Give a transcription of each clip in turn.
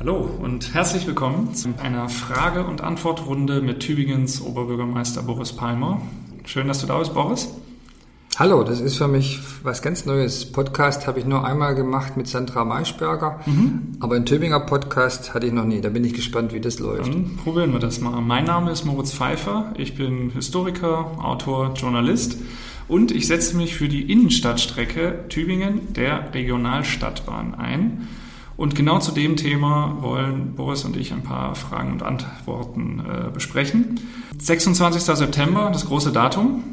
Hallo und herzlich willkommen zu einer Frage- und Antwortrunde mit Tübingens Oberbürgermeister Boris Palmer. Schön, dass du da bist, Boris. Hallo, das ist für mich was ganz Neues. Podcast habe ich nur einmal gemacht mit Sandra Maischberger, mhm. aber ein Tübinger Podcast hatte ich noch nie. Da bin ich gespannt, wie das läuft. Dann probieren wir das mal. Mein Name ist Moritz Pfeiffer. Ich bin Historiker, Autor, Journalist und ich setze mich für die Innenstadtstrecke Tübingen der Regionalstadtbahn ein. Und genau zu dem Thema wollen Boris und ich ein paar Fragen und Antworten äh, besprechen. 26. September, das große Datum,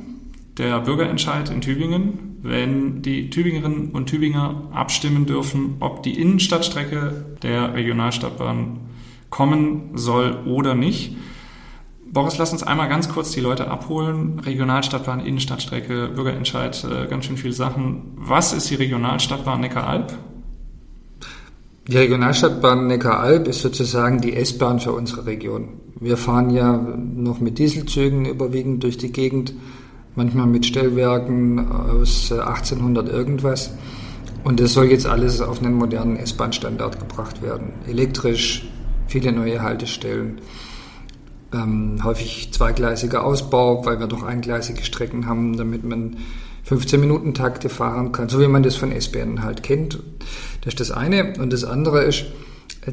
der Bürgerentscheid in Tübingen, wenn die Tübingerinnen und Tübinger abstimmen dürfen, ob die Innenstadtstrecke der Regionalstadtbahn kommen soll oder nicht. Boris, lass uns einmal ganz kurz die Leute abholen. Regionalstadtbahn, Innenstadtstrecke, Bürgerentscheid, äh, ganz schön viele Sachen. Was ist die Regionalstadtbahn Neckaralb? Die Regionalstadtbahn Neckaralb ist sozusagen die S-Bahn für unsere Region. Wir fahren ja noch mit Dieselzügen überwiegend durch die Gegend, manchmal mit Stellwerken aus 1800 irgendwas. Und das soll jetzt alles auf einen modernen S-Bahn-Standard gebracht werden. Elektrisch, viele neue Haltestellen, ähm, häufig zweigleisiger Ausbau, weil wir doch eingleisige Strecken haben, damit man 15-Minuten-Takte fahren kann, so wie man das von S-Bahnen halt kennt. Das ist das eine. Und das andere ist,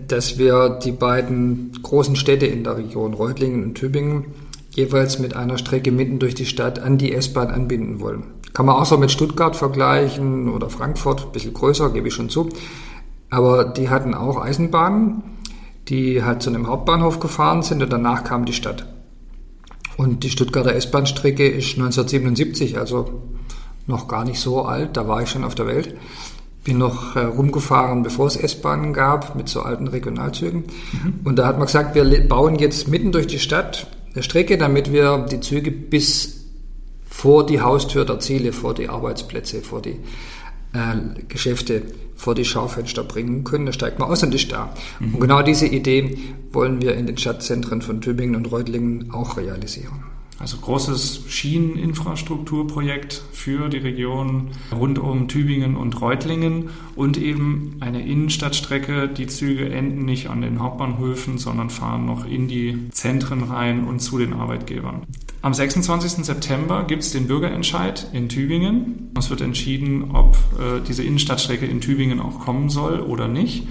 dass wir die beiden großen Städte in der Region, Reutlingen und Tübingen, jeweils mit einer Strecke mitten durch die Stadt an die S-Bahn anbinden wollen. Kann man auch so mit Stuttgart vergleichen oder Frankfurt, ein bisschen größer, gebe ich schon zu. Aber die hatten auch Eisenbahnen, die halt zu einem Hauptbahnhof gefahren sind und danach kam die Stadt. Und die Stuttgarter S-Bahn-Strecke ist 1977, also noch gar nicht so alt, da war ich schon auf der Welt. Bin noch äh, rumgefahren, bevor es S-Bahnen gab, mit so alten Regionalzügen. Mhm. Und da hat man gesagt, wir bauen jetzt mitten durch die Stadt eine Strecke, damit wir die Züge bis vor die Haustür der Ziele, vor die Arbeitsplätze, vor die äh, Geschäfte, vor die Schaufenster bringen können. Da steigt man aus und ist da. Mhm. Und genau diese Idee wollen wir in den Stadtzentren von Tübingen und Reutlingen auch realisieren. Also großes Schieneninfrastrukturprojekt für die Region rund um Tübingen und Reutlingen und eben eine Innenstadtstrecke. Die Züge enden nicht an den Hauptbahnhöfen, sondern fahren noch in die Zentren rein und zu den Arbeitgebern. Am 26. September gibt es den Bürgerentscheid in Tübingen. Es wird entschieden, ob äh, diese Innenstadtstrecke in Tübingen auch kommen soll oder nicht.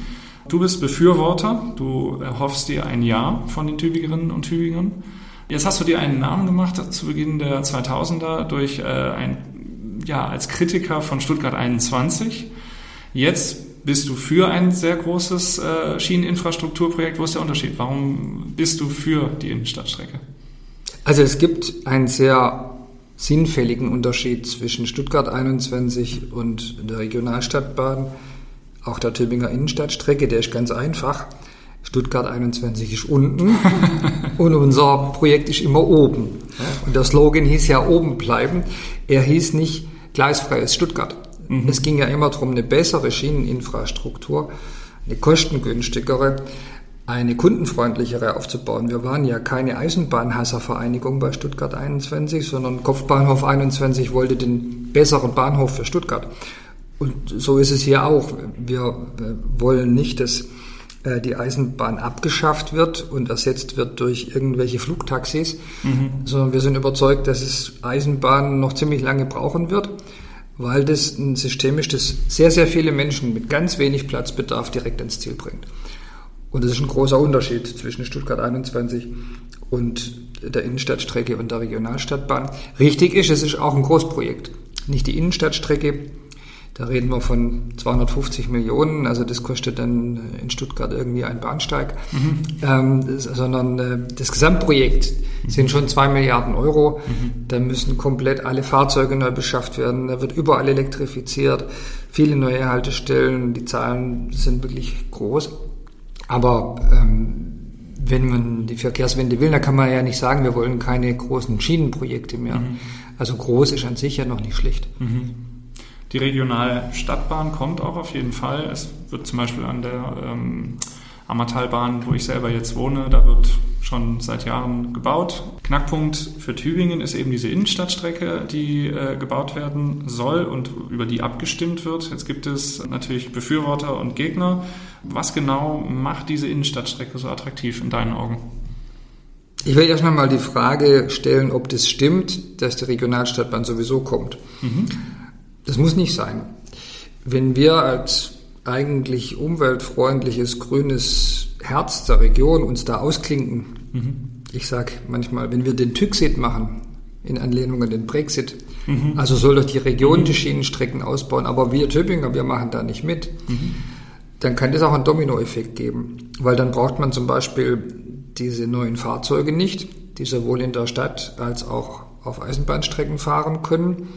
Du bist Befürworter, du erhoffst dir ein Ja von den Tübingerinnen und Tübingern. Jetzt hast du dir einen Namen gemacht zu Beginn der 2000er durch äh, ein, ja, als Kritiker von Stuttgart 21. Jetzt bist du für ein sehr großes äh, Schieneninfrastrukturprojekt. Wo ist der Unterschied? Warum bist du für die Innenstadtstrecke? Also es gibt einen sehr sinnfälligen Unterschied zwischen Stuttgart 21 und der Regionalstadtbahn, auch der Tübinger Innenstadtstrecke. Der ist ganz einfach. Stuttgart 21 ist unten und unser Projekt ist immer oben. Und der Slogan hieß ja oben bleiben. Er hieß nicht gleisfreies Stuttgart. Mhm. Es ging ja immer darum, eine bessere Schieneninfrastruktur, eine kostengünstigere, eine kundenfreundlichere aufzubauen. Wir waren ja keine Eisenbahnhasservereinigung bei Stuttgart 21, sondern Kopfbahnhof 21 wollte den besseren Bahnhof für Stuttgart. Und so ist es hier auch. Wir wollen nicht, dass äh, die Eisenbahn abgeschafft wird und ersetzt wird durch irgendwelche Flugtaxis, mhm. sondern wir sind überzeugt, dass es Eisenbahnen noch ziemlich lange brauchen wird, weil das ein System ist, das sehr, sehr viele Menschen mit ganz wenig Platzbedarf direkt ins Ziel bringt. Und das ist ein großer Unterschied zwischen Stuttgart 21 und der Innenstadtstrecke und der Regionalstadtbahn. Richtig ist, es ist auch ein Großprojekt. Nicht die Innenstadtstrecke, da reden wir von 250 Millionen, also das kostet dann in Stuttgart irgendwie ein Bahnsteig, mhm. ähm, das, sondern äh, das Gesamtprojekt mhm. sind schon zwei Milliarden Euro. Mhm. Da müssen komplett alle Fahrzeuge neu beschafft werden, da wird überall elektrifiziert, viele neue Haltestellen, die Zahlen sind wirklich groß. Aber ähm, wenn man die Verkehrswende will, dann kann man ja nicht sagen, wir wollen keine großen Schienenprojekte mehr. Mhm. Also groß ist an sich ja noch nicht schlecht. Die Regionalstadtbahn kommt auch auf jeden Fall. Es wird zum Beispiel an der ähm, Ammertalbahn, wo ich selber jetzt wohne, da wird schon seit Jahren gebaut. Knackpunkt für Tübingen ist eben diese Innenstadtstrecke, die äh, gebaut werden soll und über die abgestimmt wird. Jetzt gibt es natürlich Befürworter und Gegner. Was genau macht diese Innenstadtstrecke so attraktiv in deinen Augen? Ich will erst einmal die Frage stellen, ob das stimmt, dass die Regionalstadtbahn sowieso kommt. Mhm. Das muss nicht sein. Wenn wir als eigentlich umweltfreundliches grünes Herz der Region uns da ausklinken. Mhm. Ich sage manchmal, wenn wir den Tüxit machen, in Anlehnung an den Brexit, mhm. also soll doch die Region mhm. die Schienenstrecken ausbauen, aber wir Tübinger, wir machen da nicht mit, mhm. dann kann das auch einen Dominoeffekt geben, weil dann braucht man zum Beispiel diese neuen Fahrzeuge nicht, die sowohl in der Stadt als auch auf Eisenbahnstrecken fahren können.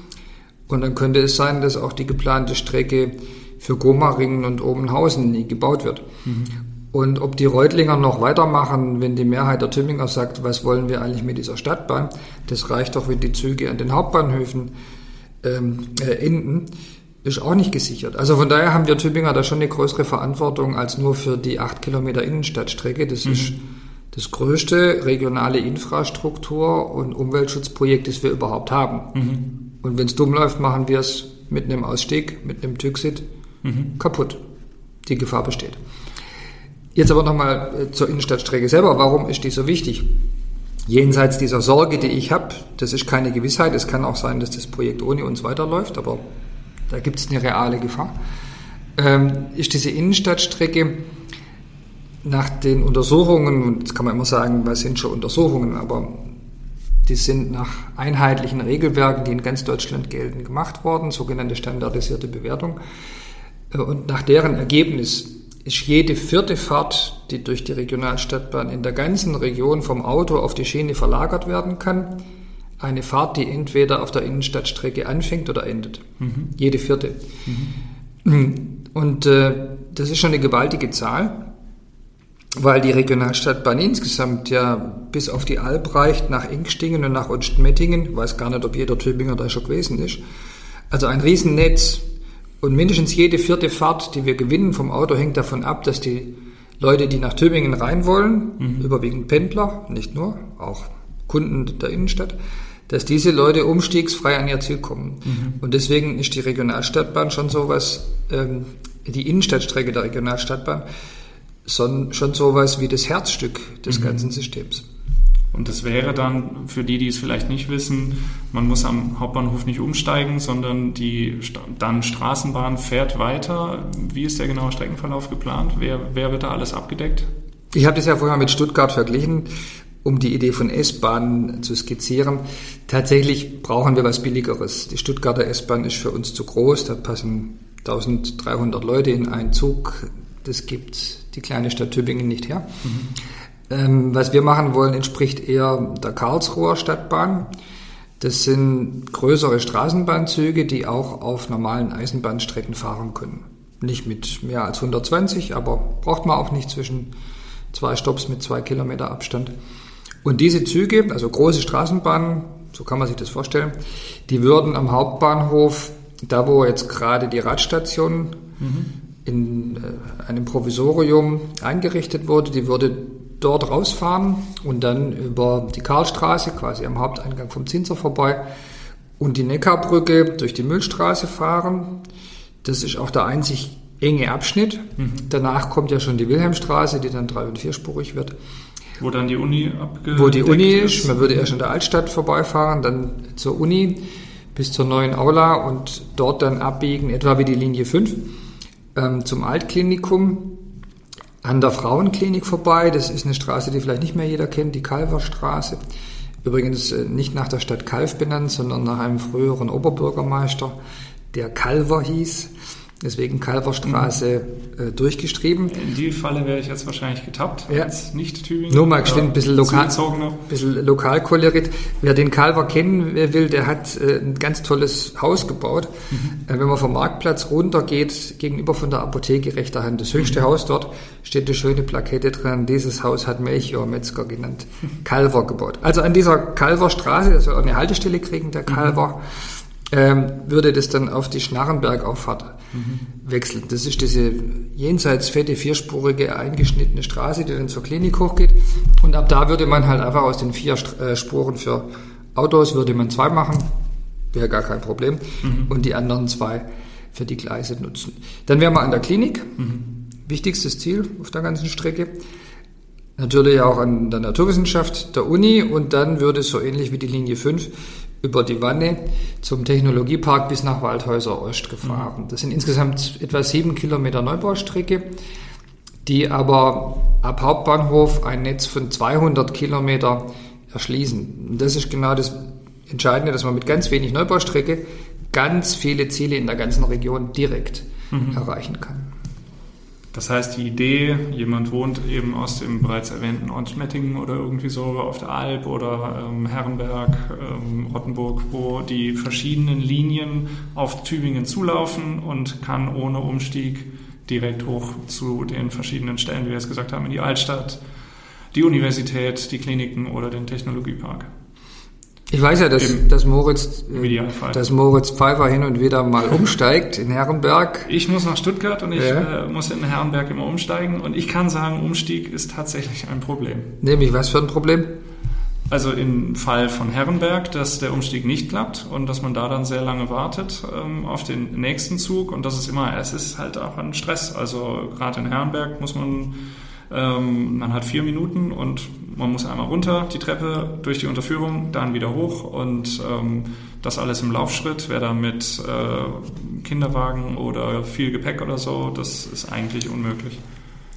Und dann könnte es sein, dass auch die geplante Strecke für Gomaringen und Obenhausen nie gebaut wird. Mhm. Und ob die Reutlinger noch weitermachen, wenn die Mehrheit der Tübinger sagt, was wollen wir eigentlich mit dieser Stadtbahn, das reicht doch, wenn die Züge an den Hauptbahnhöfen ähm, äh, enden, ist auch nicht gesichert. Also von daher haben wir Tübinger da schon eine größere Verantwortung als nur für die acht Kilometer Innenstadtstrecke. Das mhm. ist das größte regionale Infrastruktur- und Umweltschutzprojekt, das wir überhaupt haben. Mhm. Und wenn es dumm läuft, machen wir es mit einem Ausstieg, mit einem Tüxit mhm. kaputt. Die Gefahr besteht. Jetzt aber nochmal äh, zur Innenstadtstrecke selber. Warum ist die so wichtig? Jenseits dieser Sorge, die ich habe, das ist keine Gewissheit. Es kann auch sein, dass das Projekt ohne uns weiterläuft, aber da gibt es eine reale Gefahr. Ähm, ist diese Innenstadtstrecke nach den Untersuchungen, und jetzt kann man immer sagen, was sind schon Untersuchungen, aber die sind nach einheitlichen Regelwerken, die in ganz Deutschland gelten, gemacht worden, sogenannte standardisierte Bewertung. Äh, und nach deren Ergebnis ist jede vierte Fahrt, die durch die Regionalstadtbahn in der ganzen Region vom Auto auf die Schiene verlagert werden kann, eine Fahrt, die entweder auf der Innenstadtstrecke anfängt oder endet. Mhm. Jede vierte. Mhm. Und äh, das ist schon eine gewaltige Zahl, weil die Regionalstadtbahn insgesamt ja bis auf die Alp reicht, nach Engstingen und nach Ostmettingen. Ich weiß gar nicht, ob jeder Tübinger da schon gewesen ist. Also ein Riesennetz und mindestens jede vierte Fahrt, die wir gewinnen vom Auto, hängt davon ab, dass die Leute, die nach Tübingen rein wollen, mhm. überwiegend Pendler, nicht nur, auch Kunden der Innenstadt, dass diese Leute umstiegsfrei an ihr Ziel kommen. Mhm. Und deswegen ist die Regionalstadtbahn schon sowas, ähm, die Innenstadtstrecke der Regionalstadtbahn, schon, schon sowas wie das Herzstück des mhm. ganzen Systems. Und das wäre dann für die, die es vielleicht nicht wissen, man muss am Hauptbahnhof nicht umsteigen, sondern die dann Straßenbahn fährt weiter. Wie ist der genaue Streckenverlauf geplant? Wer, wer wird da alles abgedeckt? Ich habe das ja vorher mit Stuttgart verglichen, um die Idee von S-Bahnen zu skizzieren. Tatsächlich brauchen wir was Billigeres. Die Stuttgarter S-Bahn ist für uns zu groß. Da passen 1300 Leute in einen Zug. Das gibt die kleine Stadt Tübingen nicht her. Mhm. Ähm, was wir machen wollen, entspricht eher der Karlsruher Stadtbahn. Das sind größere Straßenbahnzüge, die auch auf normalen Eisenbahnstrecken fahren können. Nicht mit mehr als 120, aber braucht man auch nicht zwischen zwei Stops mit zwei Kilometer Abstand. Und diese Züge, also große Straßenbahnen, so kann man sich das vorstellen, die würden am Hauptbahnhof, da wo jetzt gerade die Radstation mhm. In äh, einem Provisorium eingerichtet wurde, die würde dort rausfahren und dann über die Karlstraße, quasi am Haupteingang vom Zinser vorbei und die Neckarbrücke durch die Müllstraße fahren. Das ist auch der einzig enge Abschnitt. Mhm. Danach kommt ja schon die Wilhelmstraße, die dann drei- und vierspurig wird. Wo dann die Uni abgedeckt Wo die Uni ist. Man würde erst in der Altstadt vorbeifahren, dann zur Uni bis zur neuen Aula und dort dann abbiegen, etwa wie die Linie 5, ähm, zum Altklinikum an der Frauenklinik vorbei. Das ist eine Straße, die vielleicht nicht mehr jeder kennt, die Kalverstraße. Übrigens äh, nicht nach der Stadt Kalf benannt, sondern nach einem früheren Oberbürgermeister, der Kalver hieß deswegen Kalverstraße mhm. äh, durchgeschrieben. In die Falle wäre ich jetzt wahrscheinlich getappt, ja. als Nicht-Tübingen. Nur mal geschwind, ein bisschen, lokal, bisschen Lokalkolorit. Wer den Kalver kennen will, der hat äh, ein ganz tolles Haus gebaut. Mhm. Äh, wenn man vom Marktplatz runtergeht, gegenüber von der Apotheke rechter Hand, das höchste mhm. Haus dort, steht eine schöne Plakette dran. Dieses Haus hat Melchior Metzger genannt. Kalver gebaut. Also an dieser Kalverstraße, das soll eine Haltestelle kriegen, der mhm. Ähm, würde das dann auf die Schnarrenbergauffahrt mhm. wechseln. Das ist diese jenseits fette, vierspurige, eingeschnittene Straße, die dann zur Klinik hochgeht. Und ab da würde man halt einfach aus den vier äh, Spuren für Autos würde man zwei machen, wäre gar kein Problem. Mhm. Und die anderen zwei für die Gleise nutzen. Dann wären wir an der Klinik. Mhm. Wichtigstes Ziel auf der ganzen Strecke. Natürlich auch an der Naturwissenschaft der Uni und dann würde es so ähnlich wie die Linie 5 über die Wanne zum Technologiepark bis nach Waldhäuser Ost gefahren. Mhm. Das sind insgesamt etwa sieben Kilometer Neubaustrecke, die aber ab Hauptbahnhof ein Netz von 200 Kilometer erschließen. Und das ist genau das Entscheidende, dass man mit ganz wenig Neubaustrecke ganz viele Ziele in der ganzen Region direkt mhm. erreichen kann. Das heißt, die Idee, jemand wohnt eben aus dem bereits erwähnten Ortsmettingen oder irgendwie so auf der Alp oder ähm, Herrenberg, ähm, Rottenburg, wo die verschiedenen Linien auf Tübingen zulaufen und kann ohne Umstieg direkt hoch zu den verschiedenen Stellen, wie wir es gesagt haben, in die Altstadt, die Universität, die Kliniken oder den Technologiepark. Ich weiß ja, dass, dass, Moritz, äh, dass Moritz Pfeiffer hin und wieder mal umsteigt in Herrenberg. Ich muss nach Stuttgart und ich ja. äh, muss in Herrenberg immer umsteigen. Und ich kann sagen, Umstieg ist tatsächlich ein Problem. Nämlich was für ein Problem? Also im Fall von Herrenberg, dass der Umstieg nicht klappt und dass man da dann sehr lange wartet ähm, auf den nächsten Zug. Und das ist immer, es ist halt auch ein Stress. Also gerade in Herrenberg muss man ähm, man hat vier Minuten und man muss einmal runter die Treppe durch die Unterführung, dann wieder hoch und ähm, das alles im Laufschritt. Wer da mit äh, Kinderwagen oder viel Gepäck oder so, das ist eigentlich unmöglich.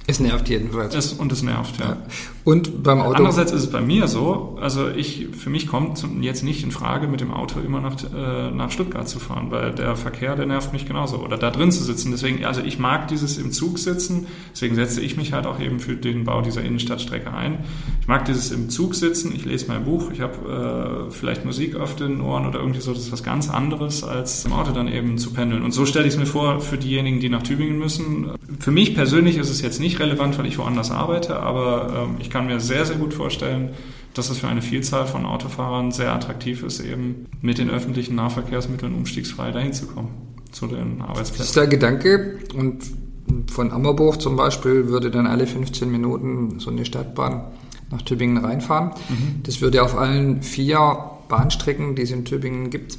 Es nervt jedenfalls. Es, und es nervt, ja. ja. Und beim Auto. Andererseits ist es bei mir so, also ich, für mich kommt jetzt nicht in Frage, mit dem Auto immer nach, äh, nach Stuttgart zu fahren, weil der Verkehr, der nervt mich genauso. Oder da drin zu sitzen. Deswegen, also ich mag dieses im Zug sitzen, deswegen setze ich mich halt auch eben für den Bau dieser Innenstadtstrecke ein. Ich mag dieses im Zug sitzen, ich lese mein Buch, ich habe äh, vielleicht Musik auf den Ohren oder irgendwie so, das ist was ganz anderes, als im Auto dann eben zu pendeln. Und so stelle ich es mir vor für diejenigen, die nach Tübingen müssen. Für mich persönlich ist es jetzt nicht relevant, weil ich woanders arbeite, aber ähm, ich kann mir sehr, sehr gut vorstellen, dass es für eine Vielzahl von Autofahrern sehr attraktiv ist, eben mit den öffentlichen Nahverkehrsmitteln umstiegsfrei dahin zu kommen, zu den Arbeitsplätzen. Das ist der Gedanke und von Ammerburg zum Beispiel würde dann alle 15 Minuten so eine Stadtbahn nach Tübingen reinfahren. Mhm. Das würde auf allen vier Bahnstrecken, die es in Tübingen gibt,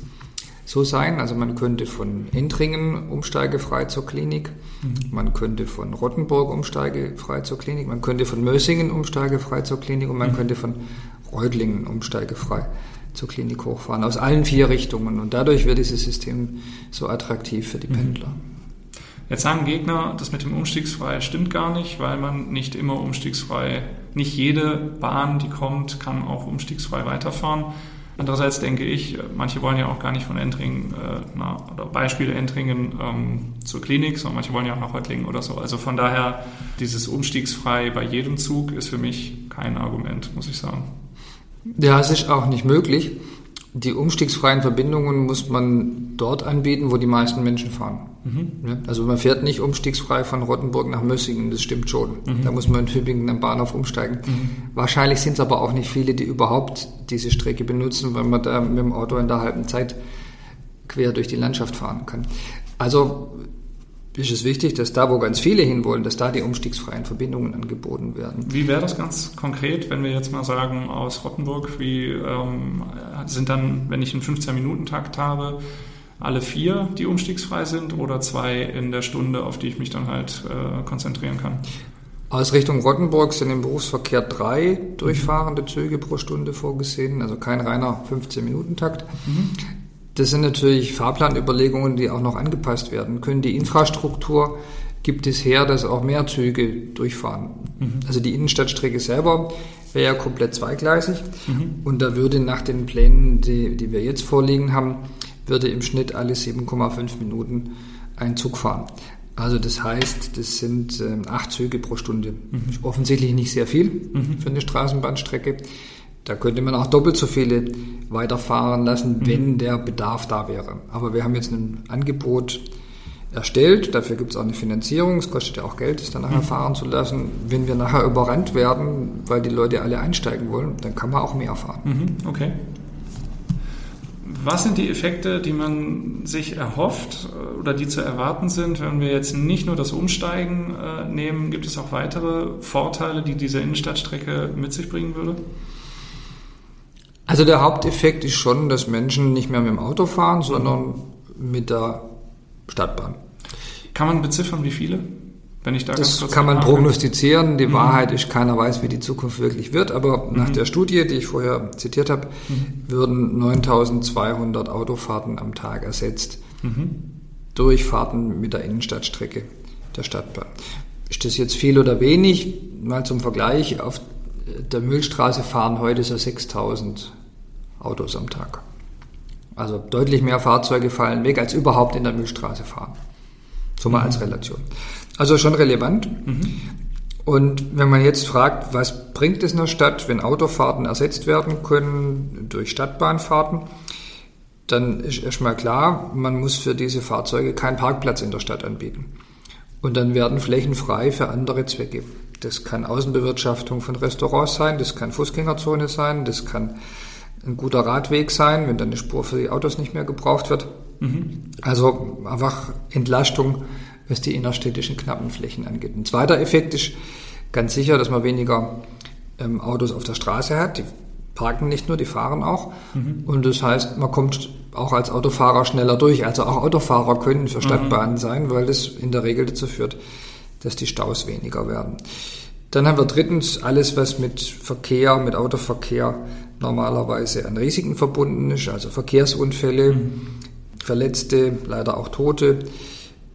so sein. Also man könnte von Entringen umsteigefrei zur Klinik, mhm. man könnte von Rottenburg umsteigefrei zur Klinik, man könnte von Mössingen umsteigefrei zur Klinik und man mhm. könnte von Reutlingen umsteigefrei zur Klinik hochfahren. Aus allen vier Richtungen. Und dadurch wird dieses System so attraktiv für die mhm. Pendler. Jetzt sagen Gegner, das mit dem Umstiegsfrei stimmt gar nicht, weil man nicht immer umstiegsfrei, nicht jede Bahn, die kommt, kann auch umstiegsfrei weiterfahren. Andererseits denke ich, manche wollen ja auch gar nicht von Entringen, äh, na, oder Beispiele Entringen ähm, zur Klinik, sondern manche wollen ja auch nach Reutlingen oder so. Also von daher, dieses Umstiegsfrei bei jedem Zug ist für mich kein Argument, muss ich sagen. Ja, es ist auch nicht möglich. Die umstiegsfreien Verbindungen muss man dort anbieten, wo die meisten Menschen fahren. Mhm. Also man fährt nicht umstiegsfrei von Rottenburg nach Mössingen, das stimmt schon. Mhm. Da muss man in Tübingen am Bahnhof umsteigen. Mhm. Wahrscheinlich sind es aber auch nicht viele, die überhaupt diese Strecke benutzen, weil man da mit dem Auto in der halben Zeit quer durch die Landschaft fahren kann. Also ist es wichtig, dass da, wo ganz viele hinwollen, dass da die umstiegsfreien Verbindungen angeboten werden. Wie wäre das ganz konkret, wenn wir jetzt mal sagen, aus Rottenburg, wie ähm, sind dann, wenn ich einen 15-Minuten-Takt habe, alle vier, die umstiegsfrei sind oder zwei in der Stunde, auf die ich mich dann halt äh, konzentrieren kann? Aus Richtung Rottenburg sind im Berufsverkehr drei durchfahrende Züge pro Stunde vorgesehen, also kein reiner 15-Minuten-Takt. Mhm. Das sind natürlich Fahrplanüberlegungen, die auch noch angepasst werden können. Die Infrastruktur gibt es her, dass auch mehr Züge durchfahren. Mhm. Also die Innenstadtstrecke selber wäre ja komplett zweigleisig mhm. und da würde nach den Plänen, die, die wir jetzt vorliegen haben, würde im Schnitt alle 7,5 Minuten ein Zug fahren. Also das heißt, das sind äh, acht Züge pro Stunde. Mhm. Offensichtlich nicht sehr viel mhm. für eine Straßenbahnstrecke. Da könnte man auch doppelt so viele weiterfahren lassen, mhm. wenn der Bedarf da wäre. Aber wir haben jetzt ein Angebot erstellt. Dafür gibt es auch eine Finanzierung. Es kostet ja auch Geld, es dann nachher mhm. fahren zu lassen. Wenn wir nachher überrannt werden, weil die Leute alle einsteigen wollen, dann kann man auch mehr fahren. Mhm. Okay. Was sind die Effekte, die man sich erhofft äh, oder die zu erwarten sind, wenn wir jetzt nicht nur das Umsteigen äh, nehmen? Gibt es auch weitere Vorteile, die diese Innenstadtstrecke mit sich bringen würde? Also der Haupteffekt ist schon, dass Menschen nicht mehr mit dem Auto fahren, sondern mit der Stadtbahn. Kann man beziffern, wie viele? Wenn ich da das kann man prognostizieren. Die mhm. Wahrheit ist, keiner weiß, wie die Zukunft wirklich wird. Aber mhm. nach der Studie, die ich vorher zitiert habe, mhm. würden 9200 Autofahrten am Tag ersetzt mhm. durch Fahrten mit der Innenstadtstrecke der Stadtbahn. Ist das jetzt viel oder wenig? Mal zum Vergleich. Auf der Müllstraße fahren heute so 6000 Autos am Tag. Also deutlich mehr Fahrzeuge fallen weg, als überhaupt in der Müllstraße fahren. So mal mhm. als Relation. Also schon relevant. Mhm. Und wenn man jetzt fragt, was bringt es in der Stadt, wenn Autofahrten ersetzt werden können durch Stadtbahnfahrten, dann ist erstmal klar, man muss für diese Fahrzeuge keinen Parkplatz in der Stadt anbieten. Und dann werden Flächen frei für andere Zwecke. Das kann Außenbewirtschaftung von Restaurants sein, das kann Fußgängerzone sein, das kann ein guter Radweg sein, wenn dann eine Spur für die Autos nicht mehr gebraucht wird. Mhm. Also einfach Entlastung, was die innerstädtischen knappen Flächen angeht. Ein zweiter Effekt ist ganz sicher, dass man weniger ähm, Autos auf der Straße hat. Die parken nicht nur, die fahren auch. Mhm. Und das heißt, man kommt auch als Autofahrer schneller durch. Also auch Autofahrer können für Stadtbahnen mhm. sein, weil das in der Regel dazu führt, dass die Staus weniger werden. Dann haben wir drittens alles, was mit Verkehr, mit Autoverkehr normalerweise an Risiken verbunden ist, also Verkehrsunfälle, mhm. Verletzte, leider auch Tote.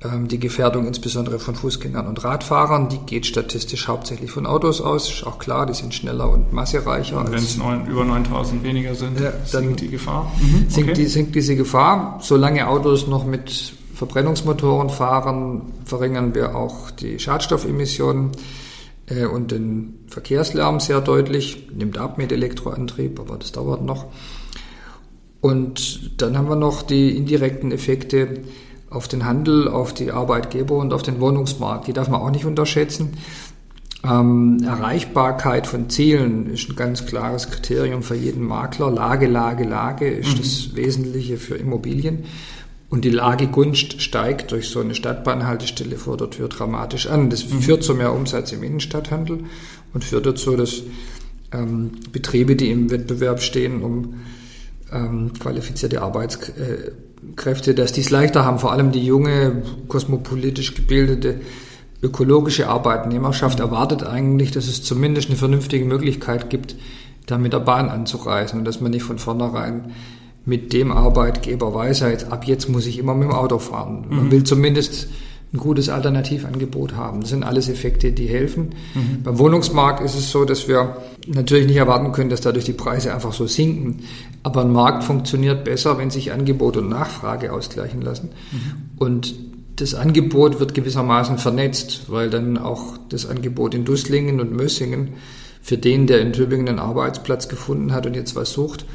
Ähm, die Gefährdung insbesondere von Fußgängern und Radfahrern, die geht statistisch hauptsächlich von Autos aus. Ist auch klar, die sind schneller und massereicher. Und wenn es über 9000 weniger sind, ja, sinkt die Gefahr. Mhm, sinkt, okay. die, sinkt diese Gefahr. Solange Autos noch mit Verbrennungsmotoren fahren, verringern wir auch die Schadstoffemissionen äh, und den Verkehrslärm sehr deutlich. Nimmt ab mit Elektroantrieb, aber das dauert noch. Und dann haben wir noch die indirekten Effekte auf den Handel, auf die Arbeitgeber und auf den Wohnungsmarkt. Die darf man auch nicht unterschätzen. Ähm, Erreichbarkeit von Zielen ist ein ganz klares Kriterium für jeden Makler. Lage, Lage, Lage ist mhm. das Wesentliche für Immobilien. Und die Lagegunst steigt durch so eine Stadtbahnhaltestelle vor der Tür dramatisch an. Das mhm. führt zu mehr Umsatz im Innenstadthandel und führt dazu, dass ähm, Betriebe, die im Wettbewerb stehen, um ähm, qualifizierte Arbeitskräfte, dass die es leichter haben, vor allem die junge, kosmopolitisch gebildete, ökologische Arbeitnehmerschaft erwartet eigentlich, dass es zumindest eine vernünftige Möglichkeit gibt, da mit der Bahn anzureisen und dass man nicht von vornherein mit dem Arbeitgeber weiß, jetzt, ab jetzt muss ich immer mit dem Auto fahren. Man mhm. will zumindest ein gutes Alternativangebot haben. Das sind alles Effekte, die helfen. Mhm. Beim Wohnungsmarkt ist es so, dass wir natürlich nicht erwarten können, dass dadurch die Preise einfach so sinken. Aber ein Markt funktioniert besser, wenn sich Angebot und Nachfrage ausgleichen lassen. Mhm. Und das Angebot wird gewissermaßen vernetzt, weil dann auch das Angebot in Dusslingen und Mössingen für den, der in Tübingen einen Arbeitsplatz gefunden hat und jetzt was sucht,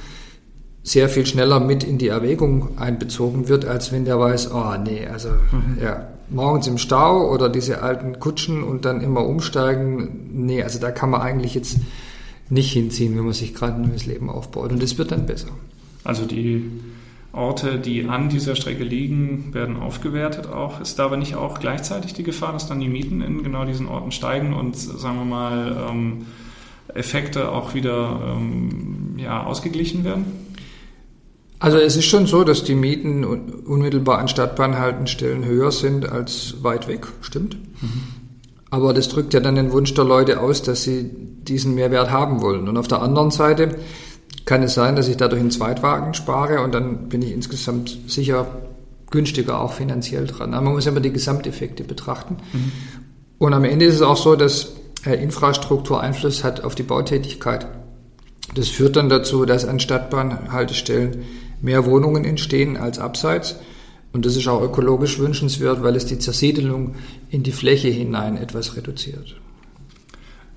sehr viel schneller mit in die Erwägung einbezogen wird, als wenn der weiß, oh nee, also mhm. ja, morgens im Stau oder diese alten Kutschen und dann immer umsteigen, nee, also da kann man eigentlich jetzt nicht hinziehen, wenn man sich gerade ein neues Leben aufbaut und das wird dann besser. Also die Orte, die an dieser Strecke liegen, werden aufgewertet auch. Ist da aber nicht auch gleichzeitig die Gefahr, dass dann die Mieten in genau diesen Orten steigen und, sagen wir mal, ähm, Effekte auch wieder ähm, ja, ausgeglichen werden? Also es ist schon so, dass die Mieten unmittelbar an Stadtbahnhaltestellen höher sind als weit weg, stimmt. Mhm. Aber das drückt ja dann den Wunsch der Leute aus, dass sie diesen Mehrwert haben wollen. Und auf der anderen Seite kann es sein, dass ich dadurch einen Zweitwagen spare und dann bin ich insgesamt sicher günstiger auch finanziell dran. Aber man muss immer die Gesamteffekte betrachten. Mhm. Und am Ende ist es auch so, dass Infrastruktur Einfluss hat auf die Bautätigkeit. Das führt dann dazu, dass an Stadtbahnhaltestellen mehr Wohnungen entstehen als abseits. Und das ist auch ökologisch wünschenswert, weil es die Zersiedelung in die Fläche hinein etwas reduziert.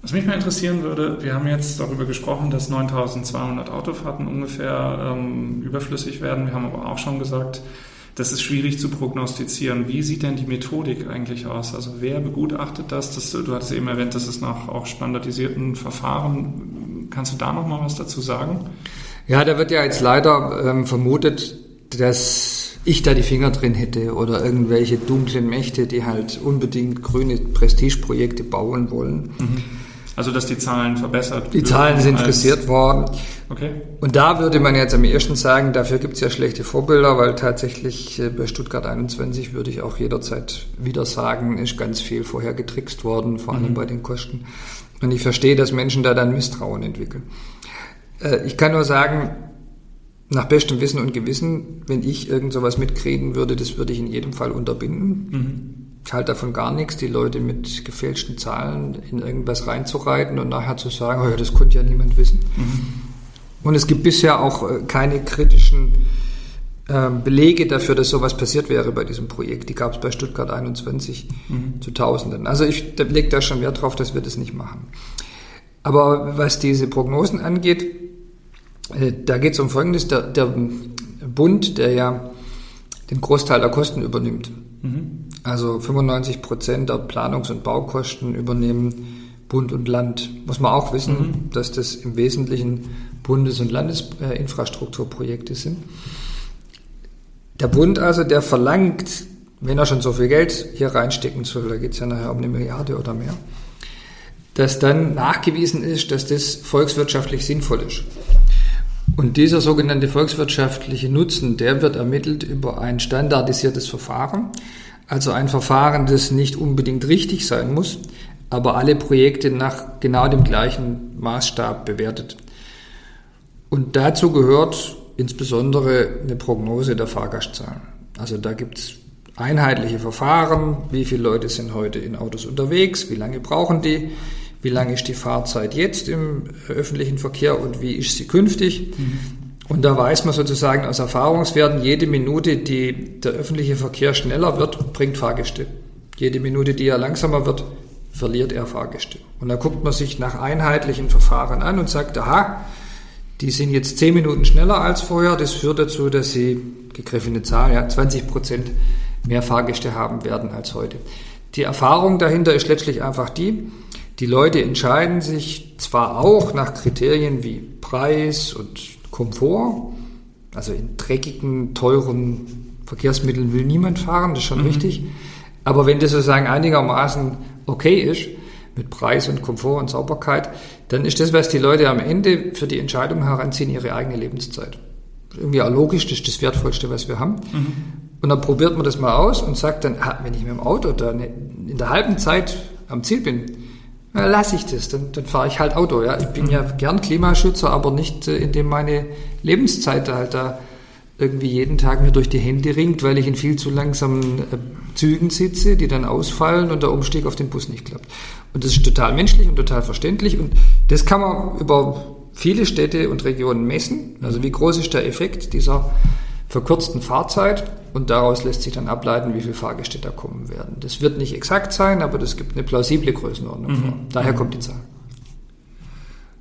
Was mich mal interessieren würde, wir haben jetzt darüber gesprochen, dass 9200 Autofahrten ungefähr ähm, überflüssig werden. Wir haben aber auch schon gesagt, das ist schwierig zu prognostizieren. Wie sieht denn die Methodik eigentlich aus? Also wer begutachtet das? das du hattest eben erwähnt, dass es nach auch standardisierten Verfahren. Kannst du da noch mal was dazu sagen? Ja, da wird ja jetzt leider ähm, vermutet, dass ich da die Finger drin hätte oder irgendwelche dunklen Mächte, die halt unbedingt grüne Prestigeprojekte bauen wollen. Mhm. Also dass die Zahlen verbessert Die Zahlen sind frisiert worden. Okay. Und da würde man jetzt am ersten sagen, dafür gibt es ja schlechte Vorbilder, weil tatsächlich äh, bei Stuttgart 21 würde ich auch jederzeit wieder sagen, ist ganz viel vorher getrickst worden, vor allem mhm. bei den Kosten. Und ich verstehe, dass Menschen da dann Misstrauen entwickeln. Äh, ich kann nur sagen, nach bestem Wissen und Gewissen, wenn ich irgend sowas mitkriegen würde, das würde ich in jedem Fall unterbinden. Mhm. Ich halte davon gar nichts, die Leute mit gefälschten Zahlen in irgendwas reinzureiten und nachher zu sagen, oh ja, das konnte ja niemand wissen. Mhm. Und es gibt bisher auch äh, keine kritischen ähm, Belege dafür, dass sowas passiert wäre bei diesem Projekt. Die gab es bei Stuttgart 21 mhm. zu Tausenden. Also ich lege da schon Wert drauf, dass wir das nicht machen. Aber was diese Prognosen angeht, da geht es um Folgendes. Der, der, Bund, der ja den Großteil der Kosten übernimmt, mhm. also 95 Prozent der Planungs- und Baukosten übernehmen Bund und Land. Muss man auch wissen, mhm. dass das im Wesentlichen Bundes- und Landesinfrastrukturprojekte sind. Der Bund also, der verlangt, wenn er schon so viel Geld hier reinstecken soll, da geht es ja nachher um eine Milliarde oder mehr, dass dann nachgewiesen ist, dass das volkswirtschaftlich sinnvoll ist. Und dieser sogenannte volkswirtschaftliche Nutzen, der wird ermittelt über ein standardisiertes Verfahren, also ein Verfahren, das nicht unbedingt richtig sein muss, aber alle Projekte nach genau dem gleichen Maßstab bewertet. Und dazu gehört insbesondere eine Prognose der Fahrgastzahlen. Also da gibt es einheitliche Verfahren, wie viele Leute sind heute in Autos unterwegs, wie lange brauchen die, wie lange ist die Fahrzeit jetzt im öffentlichen Verkehr und wie ist sie künftig. Mhm. Und da weiß man sozusagen aus Erfahrungswerten, jede Minute, die der öffentliche Verkehr schneller wird, bringt Fahrgäste. Jede Minute, die er langsamer wird, verliert er Fahrgäste. Und da guckt man sich nach einheitlichen Verfahren an und sagt, aha, die sind jetzt zehn Minuten schneller als vorher. Das führt dazu, dass sie, gegriffene Zahl, ja, 20 Prozent mehr Fahrgäste haben werden als heute. Die Erfahrung dahinter ist letztlich einfach die, die Leute entscheiden sich zwar auch nach Kriterien wie Preis und Komfort, also in dreckigen, teuren Verkehrsmitteln will niemand fahren, das ist schon mhm. richtig, aber wenn das sozusagen einigermaßen okay ist, mit Preis und Komfort und Sauberkeit, dann ist das, was die Leute am Ende für die Entscheidung heranziehen, ihre eigene Lebenszeit. Irgendwie auch logisch, das ist das Wertvollste, was wir haben. Mhm. Und dann probiert man das mal aus und sagt dann, ah, wenn ich mit dem Auto da in der halben Zeit am Ziel bin, dann lasse ich das, dann, dann fahre ich halt Auto. Ja. Ich bin ja gern Klimaschützer, aber nicht, äh, indem meine Lebenszeit halt da irgendwie jeden Tag mir durch die Hände ringt, weil ich in viel zu langsamen äh, Zügen sitze, die dann ausfallen und der Umstieg auf den Bus nicht klappt. Und das ist total menschlich und total verständlich und das kann man über viele Städte und Regionen messen. Also wie groß ist der Effekt dieser verkürzten Fahrzeit und daraus lässt sich dann ableiten, wie viele Fahrgäste da kommen werden. Das wird nicht exakt sein, aber das gibt eine plausible Größenordnung mhm. vor. Daher kommt die Zahl.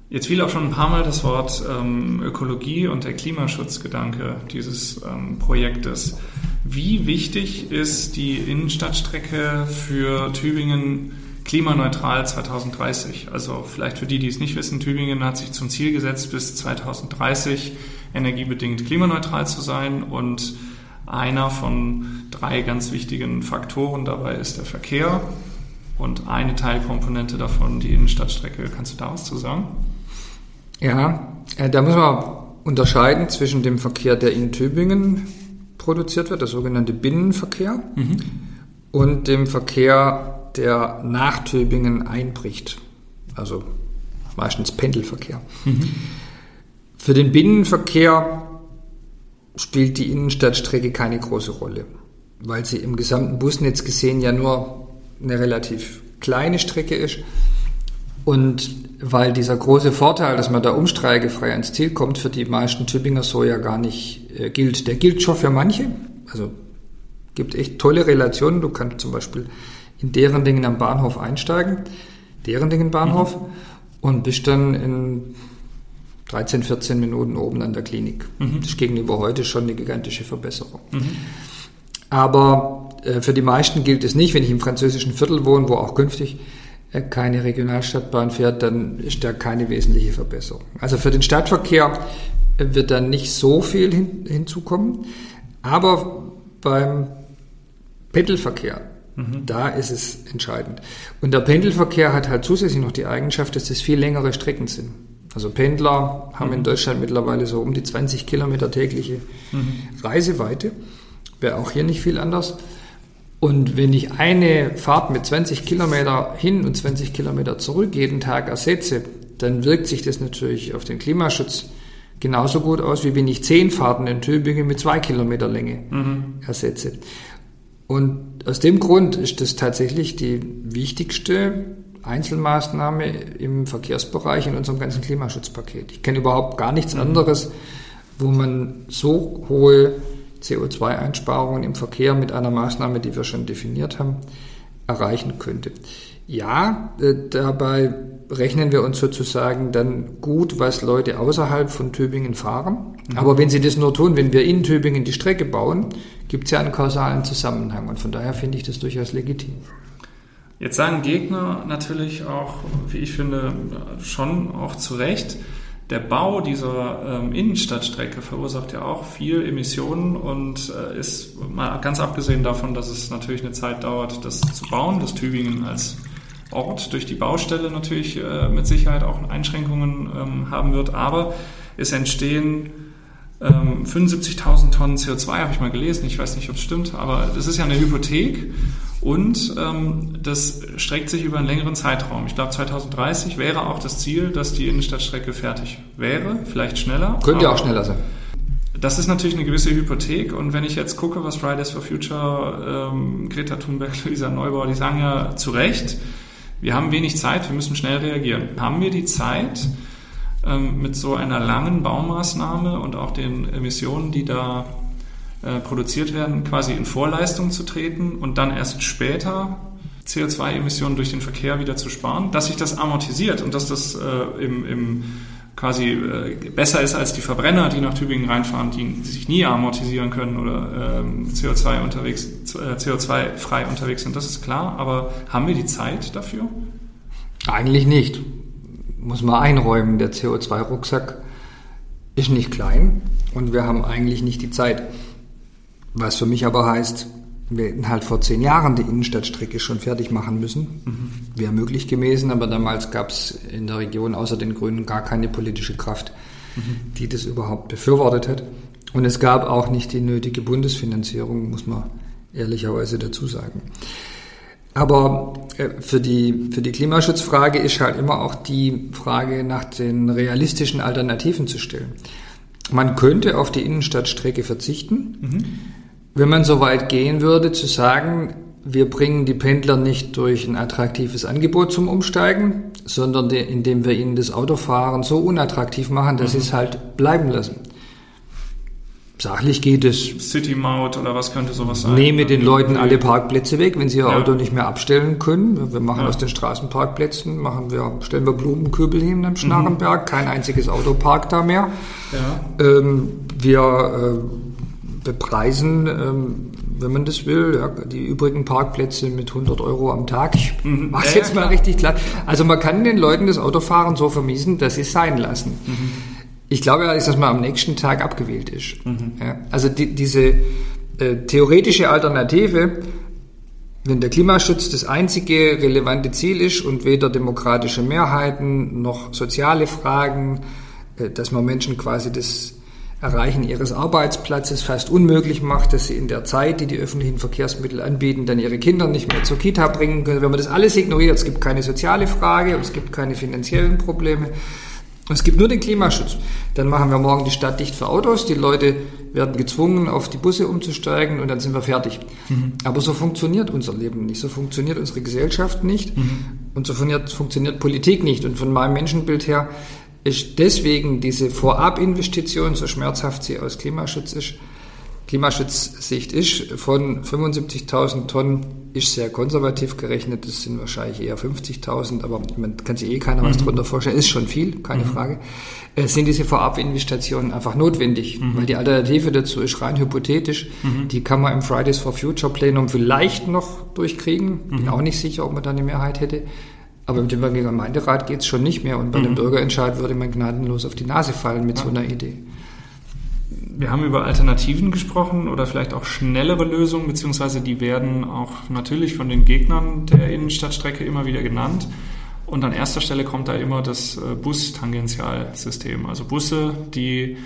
Jetzt fiel auch schon ein paar Mal das Wort ähm, Ökologie und der Klimaschutzgedanke dieses ähm, Projektes. Wie wichtig ist die Innenstadtstrecke für Tübingen klimaneutral 2030? Also vielleicht für die, die es nicht wissen, Tübingen hat sich zum Ziel gesetzt, bis 2030 energiebedingt klimaneutral zu sein und einer von drei ganz wichtigen Faktoren dabei ist der Verkehr und eine Teilkomponente davon die Innenstadtstrecke. Kannst du da was zu sagen? Ja, äh, da muss man unterscheiden zwischen dem Verkehr, der in Tübingen produziert wird, der sogenannte Binnenverkehr, mhm. und dem Verkehr, der nach Tübingen einbricht. Also meistens Pendelverkehr. Mhm. Für den Binnenverkehr spielt die Innenstadtstrecke keine große Rolle, weil sie im gesamten Busnetz gesehen ja nur eine relativ kleine Strecke ist und weil dieser große Vorteil, dass man da umstreigefrei ans Ziel kommt, für die meisten Tübinger so ja gar nicht äh, gilt. Der gilt schon für manche. Also gibt echt tolle Relationen. Du kannst zum Beispiel in deren Dingen am Bahnhof einsteigen, deren Dingen Bahnhof, mhm. und bist dann in 13, 14 Minuten oben an der Klinik. Mhm. Das ist gegenüber heute schon eine gigantische Verbesserung. Mhm. Aber äh, für die meisten gilt es nicht, wenn ich im französischen Viertel wohne, wo auch künftig keine Regionalstadtbahn fährt, dann ist da keine wesentliche Verbesserung. Also für den Stadtverkehr wird dann nicht so viel hin, hinzukommen. Aber beim Pendelverkehr, mhm. da ist es entscheidend. Und der Pendelverkehr hat halt zusätzlich noch die Eigenschaft, dass es viel längere Strecken sind. Also Pendler haben mhm. in Deutschland mittlerweile so um die 20 Kilometer tägliche mhm. Reiseweite. Wäre auch hier nicht viel anders. Und wenn ich eine Fahrt mit 20 Kilometer hin und 20 Kilometer zurück jeden Tag ersetze, dann wirkt sich das natürlich auf den Klimaschutz genauso gut aus, wie wenn ich zehn Fahrten in Tübingen mit zwei Kilometer Länge mhm. ersetze. Und aus dem Grund ist das tatsächlich die wichtigste Einzelmaßnahme im Verkehrsbereich in unserem ganzen Klimaschutzpaket. Ich kenne überhaupt gar nichts mhm. anderes, wo man so hohe CO2-Einsparungen im Verkehr mit einer Maßnahme, die wir schon definiert haben, erreichen könnte. Ja, äh, dabei rechnen wir uns sozusagen dann gut, was Leute außerhalb von Tübingen fahren. Mhm. Aber wenn sie das nur tun, wenn wir in Tübingen die Strecke bauen, gibt es ja einen kausalen Zusammenhang. Und von daher finde ich das durchaus legitim. Jetzt sagen Gegner natürlich auch, wie ich finde, schon auch zu Recht, der Bau dieser ähm, Innenstadtstrecke verursacht ja auch viel Emissionen und äh, ist mal ganz abgesehen davon, dass es natürlich eine Zeit dauert, das zu bauen, dass Tübingen als Ort durch die Baustelle natürlich äh, mit Sicherheit auch Einschränkungen ähm, haben wird, aber es entstehen ähm, 75.000 Tonnen CO2, habe ich mal gelesen, ich weiß nicht, ob es stimmt, aber das ist ja eine Hypothek und ähm, das streckt sich über einen längeren Zeitraum. Ich glaube, 2030 wäre auch das Ziel, dass die Innenstadtstrecke fertig wäre, vielleicht schneller. Könnte auch schneller sein. Das ist natürlich eine gewisse Hypothek und wenn ich jetzt gucke, was Fridays for Future, ähm, Greta Thunberg, Luisa Neubauer, die sagen ja zu Recht, wir haben wenig Zeit, wir müssen schnell reagieren. Haben wir die Zeit, ähm, mit so einer langen Baumaßnahme und auch den Emissionen, die da äh, produziert werden, quasi in Vorleistung zu treten und dann erst später CO2-Emissionen durch den Verkehr wieder zu sparen, dass sich das amortisiert und dass das äh, im, im quasi äh, besser ist als die Verbrenner, die nach Tübingen reinfahren, die, sich nie amortisieren können oder ähm, CO2 unterwegs, äh, CO2 frei unterwegs sind. Das ist klar, aber haben wir die Zeit dafür? Eigentlich nicht. Muss man einräumen. Der CO2-Rucksack ist nicht klein und wir haben eigentlich nicht die Zeit. Was für mich aber heißt, wir hätten halt vor zehn Jahren die Innenstadtstrecke schon fertig machen müssen. Mhm. Wäre möglich gewesen, aber damals gab es in der Region außer den Grünen gar keine politische Kraft, mhm. die das überhaupt befürwortet hat. Und es gab auch nicht die nötige Bundesfinanzierung, muss man ehrlicherweise dazu sagen. Aber äh, für die, für die Klimaschutzfrage ist halt immer auch die Frage nach den realistischen Alternativen zu stellen. Man könnte auf die Innenstadtstrecke verzichten. Mhm wenn man so weit gehen würde, zu sagen, wir bringen die Pendler nicht durch ein attraktives Angebot zum Umsteigen, sondern indem wir ihnen das Autofahren so unattraktiv machen, dass mhm. sie es halt bleiben lassen. Sachlich geht es. City Maut oder was könnte sowas sein? Nehme den Leuten alle Parkplätze weg, wenn sie ihr ja. Auto nicht mehr abstellen können. Wir machen ja. aus den Straßenparkplätzen, machen wir, stellen wir Blumenkübel hin am Schnarrenberg, mhm. kein einziges Auto parkt da mehr. Ja. Ähm, wir äh, bepreisen, ähm, wenn man das will, ja, die übrigen Parkplätze mit 100 Euro am Tag. Ich mhm. mach's jetzt mal richtig klar. Also man kann den Leuten das Autofahren so vermiesen, dass sie es sein lassen. Mhm. Ich glaube ja, dass man am nächsten Tag abgewählt ist. Mhm. Ja, also die, diese äh, theoretische Alternative, wenn der Klimaschutz das einzige relevante Ziel ist und weder demokratische Mehrheiten noch soziale Fragen, äh, dass man Menschen quasi das Erreichen ihres Arbeitsplatzes fast unmöglich macht, dass sie in der Zeit, die die öffentlichen Verkehrsmittel anbieten, dann ihre Kinder nicht mehr zur Kita bringen können. Wenn man das alles ignoriert, es gibt keine soziale Frage, es gibt keine finanziellen Probleme, es gibt nur den Klimaschutz. Dann machen wir morgen die Stadt dicht für Autos, die Leute werden gezwungen, auf die Busse umzusteigen und dann sind wir fertig. Mhm. Aber so funktioniert unser Leben nicht, so funktioniert unsere Gesellschaft nicht mhm. und so funktioniert, funktioniert Politik nicht. Und von meinem Menschenbild her ist deswegen diese Vorabinvestition, so schmerzhaft sie aus Klimaschutz ist, Klimaschutzsicht ist, von 75.000 Tonnen ist sehr konservativ gerechnet, das sind wahrscheinlich eher 50.000, aber man kann sich eh keiner was mhm. drunter vorstellen, ist schon viel, keine mhm. Frage, äh, sind diese Vorabinvestitionen einfach notwendig, mhm. weil die Alternative dazu ist rein hypothetisch, mhm. die kann man im Fridays for Future Plenum vielleicht noch durchkriegen, bin mhm. auch nicht sicher, ob man da eine Mehrheit hätte, aber mit dem Gemeinderat geht es schon nicht mehr und bei mhm. dem Bürgerentscheid würde man gnadenlos auf die Nase fallen mit ja. so einer Idee. Wir haben über Alternativen gesprochen oder vielleicht auch schnellere Lösungen, beziehungsweise die werden auch natürlich von den Gegnern der Innenstadtstrecke immer wieder genannt. Und an erster Stelle kommt da immer das äh, Bus-Tangentialsystem, also Busse, die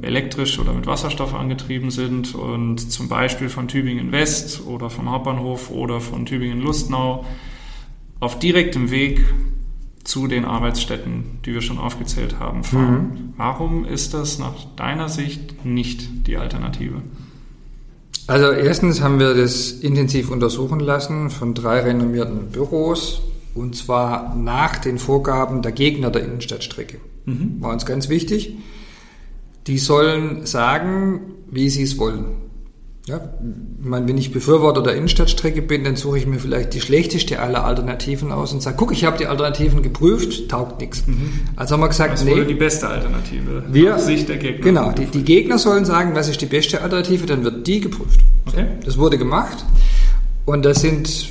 elektrisch oder mit Wasserstoff angetrieben sind und zum Beispiel von Tübingen West oder vom Hauptbahnhof oder von Tübingen Lustnau auf direktem Weg zu den Arbeitsstätten, die wir schon aufgezählt haben, fahren. Mhm. Warum ist das nach deiner Sicht nicht die Alternative? Also erstens haben wir das intensiv untersuchen lassen von drei renommierten Büros und zwar nach den Vorgaben der Gegner der Innenstadtstrecke. Mhm. War uns ganz wichtig. Die sollen sagen, wie sie es wollen. Ja, ich meine, wenn ich Befürworter der Innenstadtstrecke bin, dann suche ich mir vielleicht die schlechteste aller Alternativen aus und sage, guck, ich habe die Alternativen geprüft, taugt nichts. Mhm. Also haben wir gesagt, was nee. die beste Alternative wir, aus Sicht der Gegner. Genau, die, die, Gegner sollen sagen, was ist die beste Alternative, dann wird die geprüft. Okay. Das wurde gemacht und da sind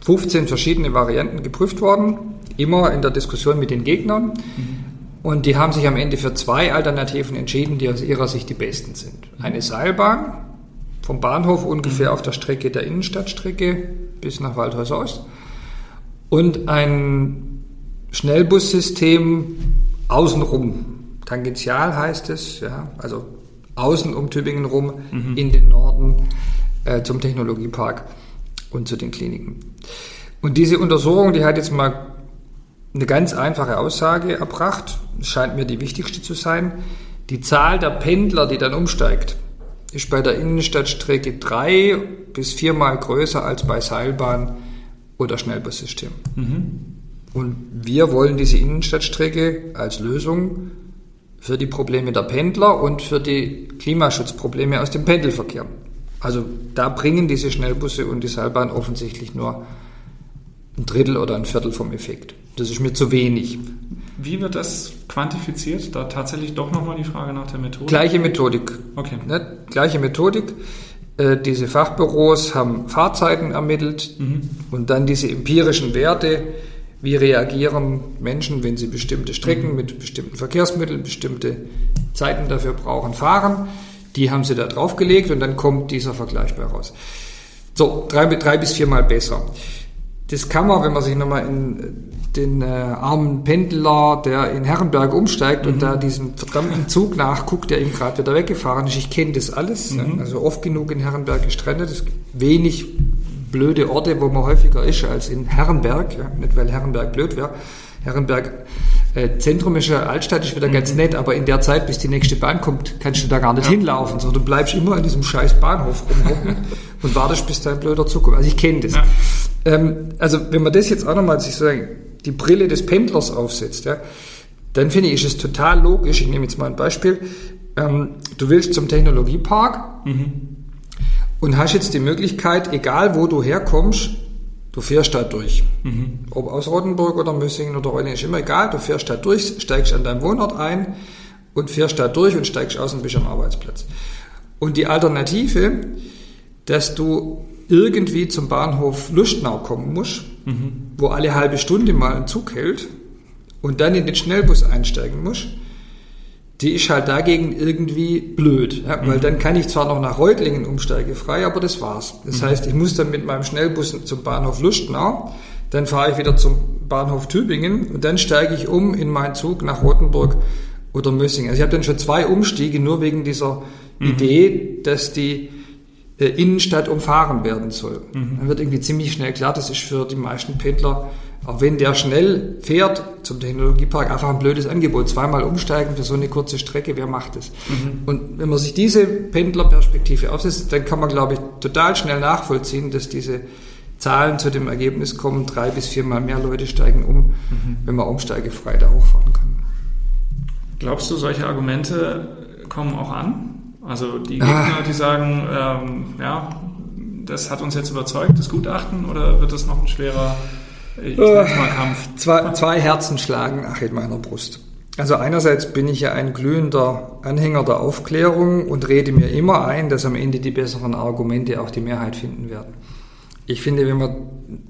15 verschiedene Varianten geprüft worden, immer in der Diskussion mit den Gegnern. Mhm. Und die haben sich am Ende für zwei Alternativen entschieden, die aus ihrer Sicht die besten sind. Eine Seilbahn, vom Bahnhof ungefähr auf der Strecke der Innenstadtstrecke bis nach Waldhaus Ost und ein Schnellbussystem außenrum. Tangential heißt es, ja, also außen um Tübingen rum mhm. in den Norden äh, zum Technologiepark und zu den Kliniken. Und diese Untersuchung, die hat jetzt mal eine ganz einfache Aussage erbracht, scheint mir die wichtigste zu sein. Die Zahl der Pendler, die dann umsteigt, ist bei der Innenstadtstrecke drei bis viermal größer als bei Seilbahn oder Schnellbussystem. Mhm. Und wir wollen diese Innenstadtstrecke als Lösung für die Probleme der Pendler und für die Klimaschutzprobleme aus dem Pendelverkehr. Also da bringen diese Schnellbusse und die Seilbahn offensichtlich nur ein Drittel oder ein Viertel vom Effekt. Das ist mir zu wenig. Wie wird das quantifiziert? Da tatsächlich doch nochmal die Frage nach der Methodik. Gleiche Methodik. Okay. Ne? Gleiche Methodik. Äh, diese Fachbüros haben Fahrzeiten ermittelt mhm. und dann diese empirischen Werte. Wie reagieren Menschen, wenn sie bestimmte Strecken mhm. mit bestimmten Verkehrsmitteln, bestimmte Zeiten dafür brauchen, fahren? Die haben sie da draufgelegt und dann kommt dieser Vergleich bei raus. So, drei, drei bis viermal besser. Das kann man, wenn man sich nochmal in den äh, armen Pendler, der in Herrenberg umsteigt mhm. und da diesen verdammten Zug nachguckt, der ihm gerade wieder weggefahren ist. Ich kenne das alles. Mhm. Ne? Also oft genug in Herrenberg gestrandet. Es gibt wenig blöde Orte, wo man häufiger ist als in Herrenberg. Ja? Nicht, weil Herrenberg blöd wäre. Herrenberg äh, Zentrum ist ja Altstadt, ist wieder mhm. ganz nett, aber in der Zeit, bis die nächste Bahn kommt, kannst du da gar nicht ja. hinlaufen, sondern du bleibst immer an diesem scheiß Bahnhof rumhocken und wartest, bis dein blöder Zug kommt. Also ich kenne das. Ähm, also wenn man das jetzt auch nochmal sich sagen, die Brille des Pendlers aufsetzt, ja, dann finde ich, ist es total logisch. Ich nehme jetzt mal ein Beispiel. Ähm, du willst zum Technologiepark mhm. und hast jetzt die Möglichkeit, egal wo du herkommst, du fährst da durch. Mhm. Ob aus Rotenburg oder Mössingen oder Reutlingen, ist immer egal. Du fährst da durch, steigst an deinem Wohnort ein und fährst da durch und steigst aus und bist am Arbeitsplatz. Und die Alternative, dass du irgendwie zum Bahnhof Lustnau kommen musst, mhm. wo alle halbe Stunde mal ein Zug hält und dann in den Schnellbus einsteigen musst, die ist halt dagegen irgendwie blöd, ja, weil mhm. dann kann ich zwar noch nach Reutlingen umsteigefrei, aber das war's. Das mhm. heißt, ich muss dann mit meinem Schnellbus zum Bahnhof Lustnau, dann fahre ich wieder zum Bahnhof Tübingen und dann steige ich um in meinen Zug nach Rothenburg oder Mössingen. Also ich habe dann schon zwei Umstiege nur wegen dieser mhm. Idee, dass die Innenstadt umfahren werden soll. Mhm. Dann wird irgendwie ziemlich schnell klar, das ist für die meisten Pendler, auch wenn der schnell fährt zum Technologiepark, einfach ein blödes Angebot. Zweimal umsteigen für so eine kurze Strecke, wer macht das? Mhm. Und wenn man sich diese Pendlerperspektive aufsetzt, dann kann man, glaube ich, total schnell nachvollziehen, dass diese Zahlen zu dem Ergebnis kommen, drei bis viermal mehr Leute steigen um, mhm. wenn man umsteigefrei da hochfahren kann. Glaubst du, solche Argumente kommen auch an? Also die Gegner, ah. die sagen, ähm, ja, das hat uns jetzt überzeugt, das Gutachten, oder wird das noch ein schwerer ich mal, Kampf? Zwei, zwei Herzen schlagen ach in meiner Brust. Also einerseits bin ich ja ein glühender Anhänger der Aufklärung und rede mir immer ein, dass am Ende die besseren Argumente auch die Mehrheit finden werden. Ich finde, wenn man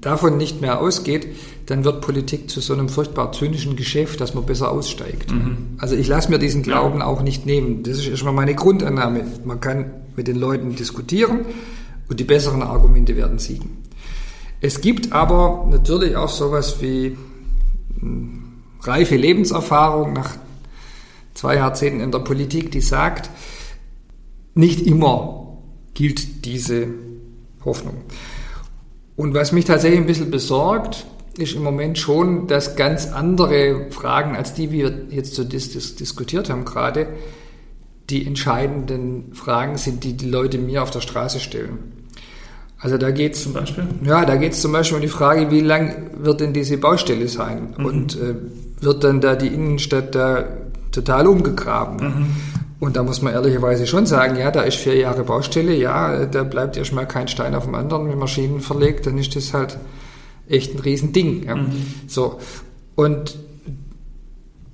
davon nicht mehr ausgeht, dann wird Politik zu so einem furchtbar zynischen Geschäft, dass man besser aussteigt. Mhm. Also ich lasse mir diesen Glauben ja. auch nicht nehmen. Das ist erstmal meine Grundannahme. Man kann mit den Leuten diskutieren und die besseren Argumente werden siegen. Es gibt aber natürlich auch sowas wie hm, reife Lebenserfahrung nach zwei Jahrzehnten in der Politik, die sagt, nicht immer gilt diese Hoffnung. Und was mich tatsächlich ein bisschen besorgt, ist im Moment schon, dass ganz andere Fragen, als die wir jetzt so dis dis diskutiert haben gerade, die entscheidenden Fragen sind, die die Leute mir auf der Straße stellen. Also da geht es zum Beispiel? Ja, da geht es zum Beispiel um die Frage, wie lang wird denn diese Baustelle sein? Mhm. Und äh, wird dann da die Innenstadt da total umgegraben? Mhm. Und da muss man ehrlicherweise schon sagen, ja, da ist vier Jahre Baustelle, ja, da bleibt erstmal kein Stein auf dem anderen, wenn Maschinen verlegt, dann ist das halt echt ein Riesending. Ja. Mhm. So. Und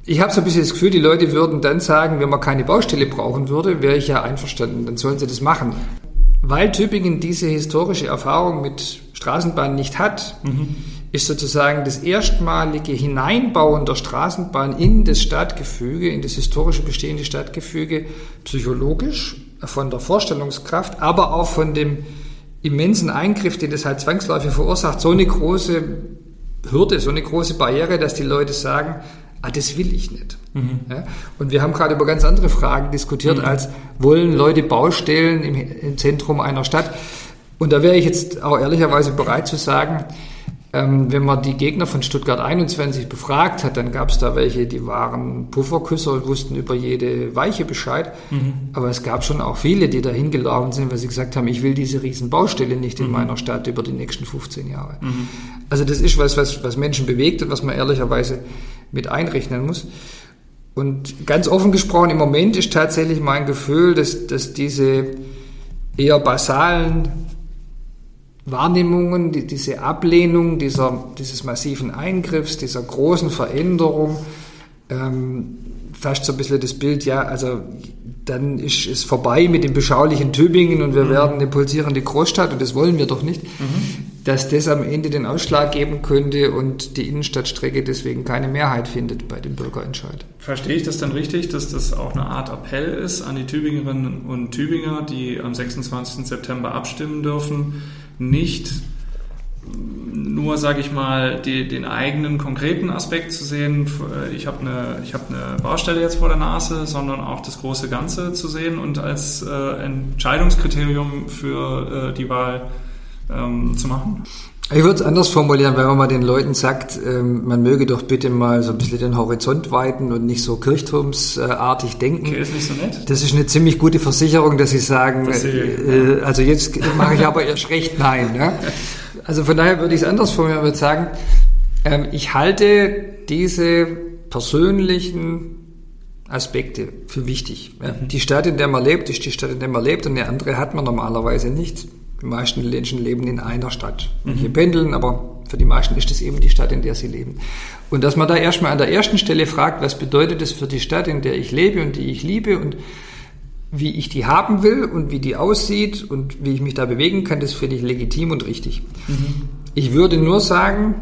ich habe so ein bisschen das Gefühl, die Leute würden dann sagen, wenn man keine Baustelle brauchen würde, wäre ich ja einverstanden, dann sollen sie das machen. Weil Tübingen diese historische Erfahrung mit Straßenbahn nicht hat, mhm ist sozusagen das erstmalige Hineinbauen der Straßenbahn in das Stadtgefüge, in das historische bestehende Stadtgefüge, psychologisch, von der Vorstellungskraft, aber auch von dem immensen Eingriff, den das halt zwangsläufig verursacht, so eine große Hürde, so eine große Barriere, dass die Leute sagen, ah, das will ich nicht. Mhm. Ja? Und wir haben gerade über ganz andere Fragen diskutiert, mhm. als wollen Leute Baustellen im, im Zentrum einer Stadt. Und da wäre ich jetzt auch ehrlicherweise bereit zu sagen, ähm, wenn man die Gegner von Stuttgart 21 befragt hat, dann gab es da welche, die waren Pufferküsser und wussten über jede Weiche Bescheid. Mhm. Aber es gab schon auch viele, die da hingelaufen sind, weil sie gesagt haben, ich will diese riesen Baustelle nicht in mhm. meiner Stadt über die nächsten 15 Jahre. Mhm. Also das ist was, was, was Menschen bewegt und was man ehrlicherweise mit einrechnen muss. Und ganz offen gesprochen, im Moment ist tatsächlich mein Gefühl, dass, dass diese eher basalen Wahrnehmungen, die, diese Ablehnung dieser, dieses massiven Eingriffs, dieser großen Veränderung, ähm, fast so ein bisschen das Bild, ja, also dann ist es vorbei mit dem beschaulichen Tübingen und wir mhm. werden eine pulsierende Großstadt und das wollen wir doch nicht, mhm. dass das am Ende den Ausschlag geben könnte und die Innenstadtstrecke deswegen keine Mehrheit findet bei dem Bürgerentscheid. Verstehe ich das dann richtig, dass das auch eine Art Appell ist an die Tübingerinnen und Tübinger, die am 26. September abstimmen dürfen, nicht nur, sage ich mal, die, den eigenen konkreten Aspekt zu sehen, ich habe eine, hab eine Baustelle jetzt vor der Nase, sondern auch das große Ganze zu sehen und als äh, Entscheidungskriterium für äh, die Wahl ähm, zu machen? Ich würde es anders formulieren, wenn man mal den Leuten sagt, ähm, man möge doch bitte mal so ein bisschen den Horizont weiten und nicht so kirchturmsartig denken. Okay, ist nicht so nett. Das ist eine ziemlich gute Versicherung, dass sie sagen, dass sie, äh, ja. also jetzt mache ich aber erst recht nein. Ja? Also von daher würde ich es anders formulieren, würde sagen, ähm, ich halte diese persönlichen Aspekte für wichtig. Mhm. Die Stadt, in der man lebt, ist die Stadt, in der man lebt und eine andere hat man normalerweise nicht. Die meisten Menschen leben in einer Stadt. Manche mhm. pendeln, aber für die meisten ist es eben die Stadt, in der sie leben. Und dass man da erstmal an der ersten Stelle fragt, was bedeutet es für die Stadt, in der ich lebe und die ich liebe und wie ich die haben will und wie die aussieht und wie ich mich da bewegen kann, das finde ich legitim und richtig. Mhm. Ich würde nur sagen,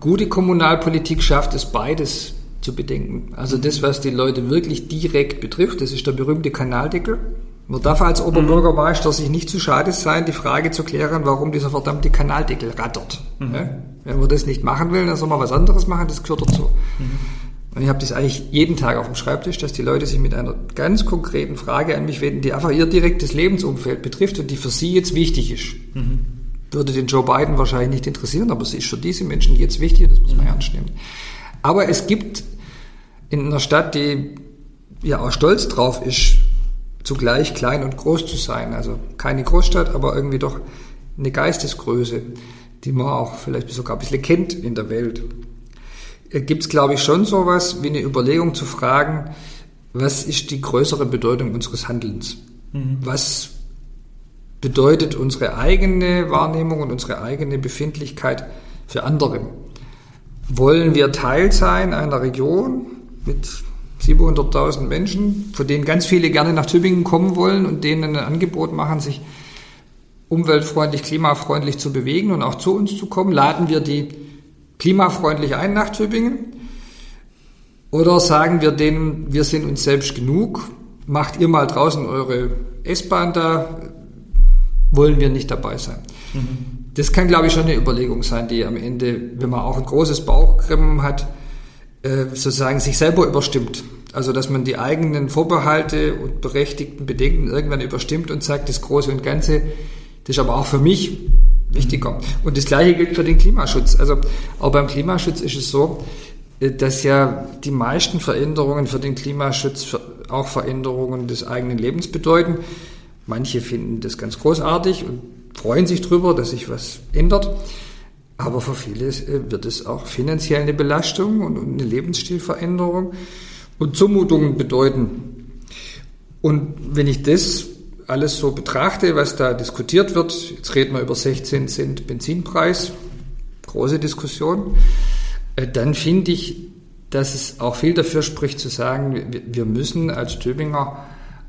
gute Kommunalpolitik schafft es beides zu bedenken. Also das, was die Leute wirklich direkt betrifft, das ist der berühmte Kanaldeckel. Man darf als Oberbürgermeister sich nicht zu schade sein, die Frage zu klären, warum dieser verdammte Kanaldeckel rattert. Mhm. Wenn man das nicht machen will, dann soll man was anderes machen, das gehört dazu. Mhm. Und ich habe das eigentlich jeden Tag auf dem Schreibtisch, dass die Leute sich mit einer ganz konkreten Frage an mich wenden, die einfach ihr direktes Lebensumfeld betrifft und die für sie jetzt wichtig ist. Mhm. Würde den Joe Biden wahrscheinlich nicht interessieren, aber sie ist für diese Menschen jetzt wichtig, das muss man ernst nehmen. Aber es gibt in einer Stadt, die ja auch stolz drauf ist, zugleich klein und groß zu sein. Also keine Großstadt, aber irgendwie doch eine Geistesgröße, die man auch vielleicht sogar ein bisschen kennt in der Welt. Äh, Gibt es, glaube ich, schon sowas wie eine Überlegung zu fragen, was ist die größere Bedeutung unseres Handelns? Mhm. Was bedeutet unsere eigene Wahrnehmung und unsere eigene Befindlichkeit für andere? Wollen wir Teil sein einer Region mit 700.000 Menschen, von denen ganz viele gerne nach Tübingen kommen wollen und denen ein Angebot machen, sich umweltfreundlich, klimafreundlich zu bewegen und auch zu uns zu kommen? Laden wir die klimafreundlich ein nach Tübingen? Oder sagen wir denen, wir sind uns selbst genug, macht ihr mal draußen eure S-Bahn da, wollen wir nicht dabei sein. Mhm. Das kann, glaube ich, schon eine Überlegung sein, die am Ende, wenn man auch ein großes Bauchgrimmen hat, sozusagen sich selber überstimmt. Also, dass man die eigenen Vorbehalte und berechtigten Bedenken irgendwann überstimmt und sagt, das Große und Ganze, das ist aber auch für mich wichtiger. Und das Gleiche gilt für den Klimaschutz. Also, auch beim Klimaschutz ist es so, äh, dass ja die meisten Veränderungen für den Klimaschutz auch Veränderungen des eigenen Lebens bedeuten. Manche finden das ganz großartig und freuen sich darüber, dass sich was ändert. Aber für viele äh, wird es auch finanziell eine Belastung und eine Lebensstilveränderung und Zumutungen bedeuten. Und wenn ich das alles so betrachte, was da diskutiert wird, jetzt reden wir über 16 Cent Benzinpreis, große Diskussion, äh, dann finde ich, dass es auch viel dafür spricht zu sagen, wir müssen als Tübinger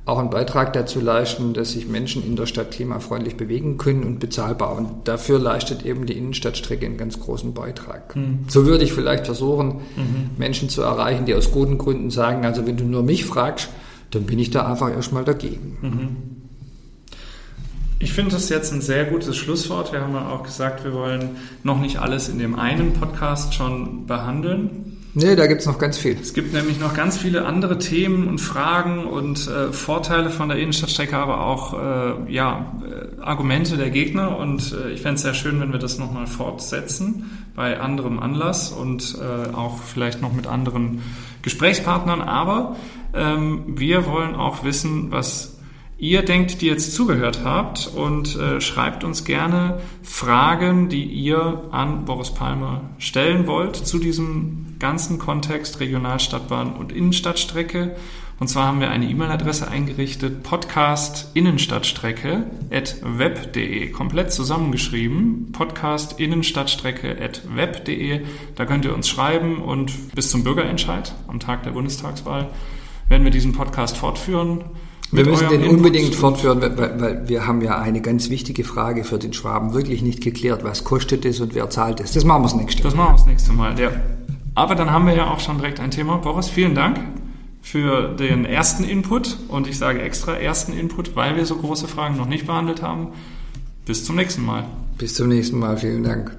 auch einen Beitrag dazu leisten, dass sich Menschen in der Stadt klimafreundlich bewegen können und bezahlbar. Und dafür leistet eben die Innenstadtstrecke einen ganz großen Beitrag. Mhm. So würde ich vielleicht versuchen, mhm. Menschen zu erreichen, die aus guten Gründen sagen, also wenn du nur mich fragst, dann bin ich da einfach erstmal dagegen. Mhm. Ich finde das jetzt ein sehr gutes Schlusswort. Wir haben ja auch gesagt, wir wollen noch nicht alles in dem einen Podcast schon behandeln. Nee, da gibt's noch ganz viel. Es gibt nämlich noch ganz viele andere Themen und Fragen und äh, Vorteile von der Innenstadtstrecke, aber auch äh, ja, äh, Argumente der Gegner. Und äh, ich fände sehr schön, wenn wir das nochmal fortsetzen bei anderem Anlass und äh, auch vielleicht noch mit anderen Gesprächspartnern. Aber ähm, wir wollen auch wissen, was ihr denkt, die jetzt zugehört habt und äh, schreibt uns gerne Fragen, die ihr an Boris Palmer stellen wollt zu diesem ganzen Kontext Regionalstadtbahn und Innenstadtstrecke. Und zwar haben wir eine E-Mail-Adresse eingerichtet, podcastinnenstadtstrecke.web.de, komplett zusammengeschrieben, podcastinnenstadtstrecke.web.de. Da könnt ihr uns schreiben und bis zum Bürgerentscheid am Tag der Bundestagswahl werden wir diesen Podcast fortführen. Wir müssen den unbedingt fortführen, weil, weil, wir haben ja eine ganz wichtige Frage für den Schwaben wirklich nicht geklärt. Was kostet es und wer zahlt es? Das machen wir das nächste Mal. Das machen wir das nächste Mal, ja. Aber dann haben wir ja auch schon direkt ein Thema. Boris, vielen Dank für den ersten Input und ich sage extra ersten Input, weil wir so große Fragen noch nicht behandelt haben. Bis zum nächsten Mal. Bis zum nächsten Mal, vielen Dank.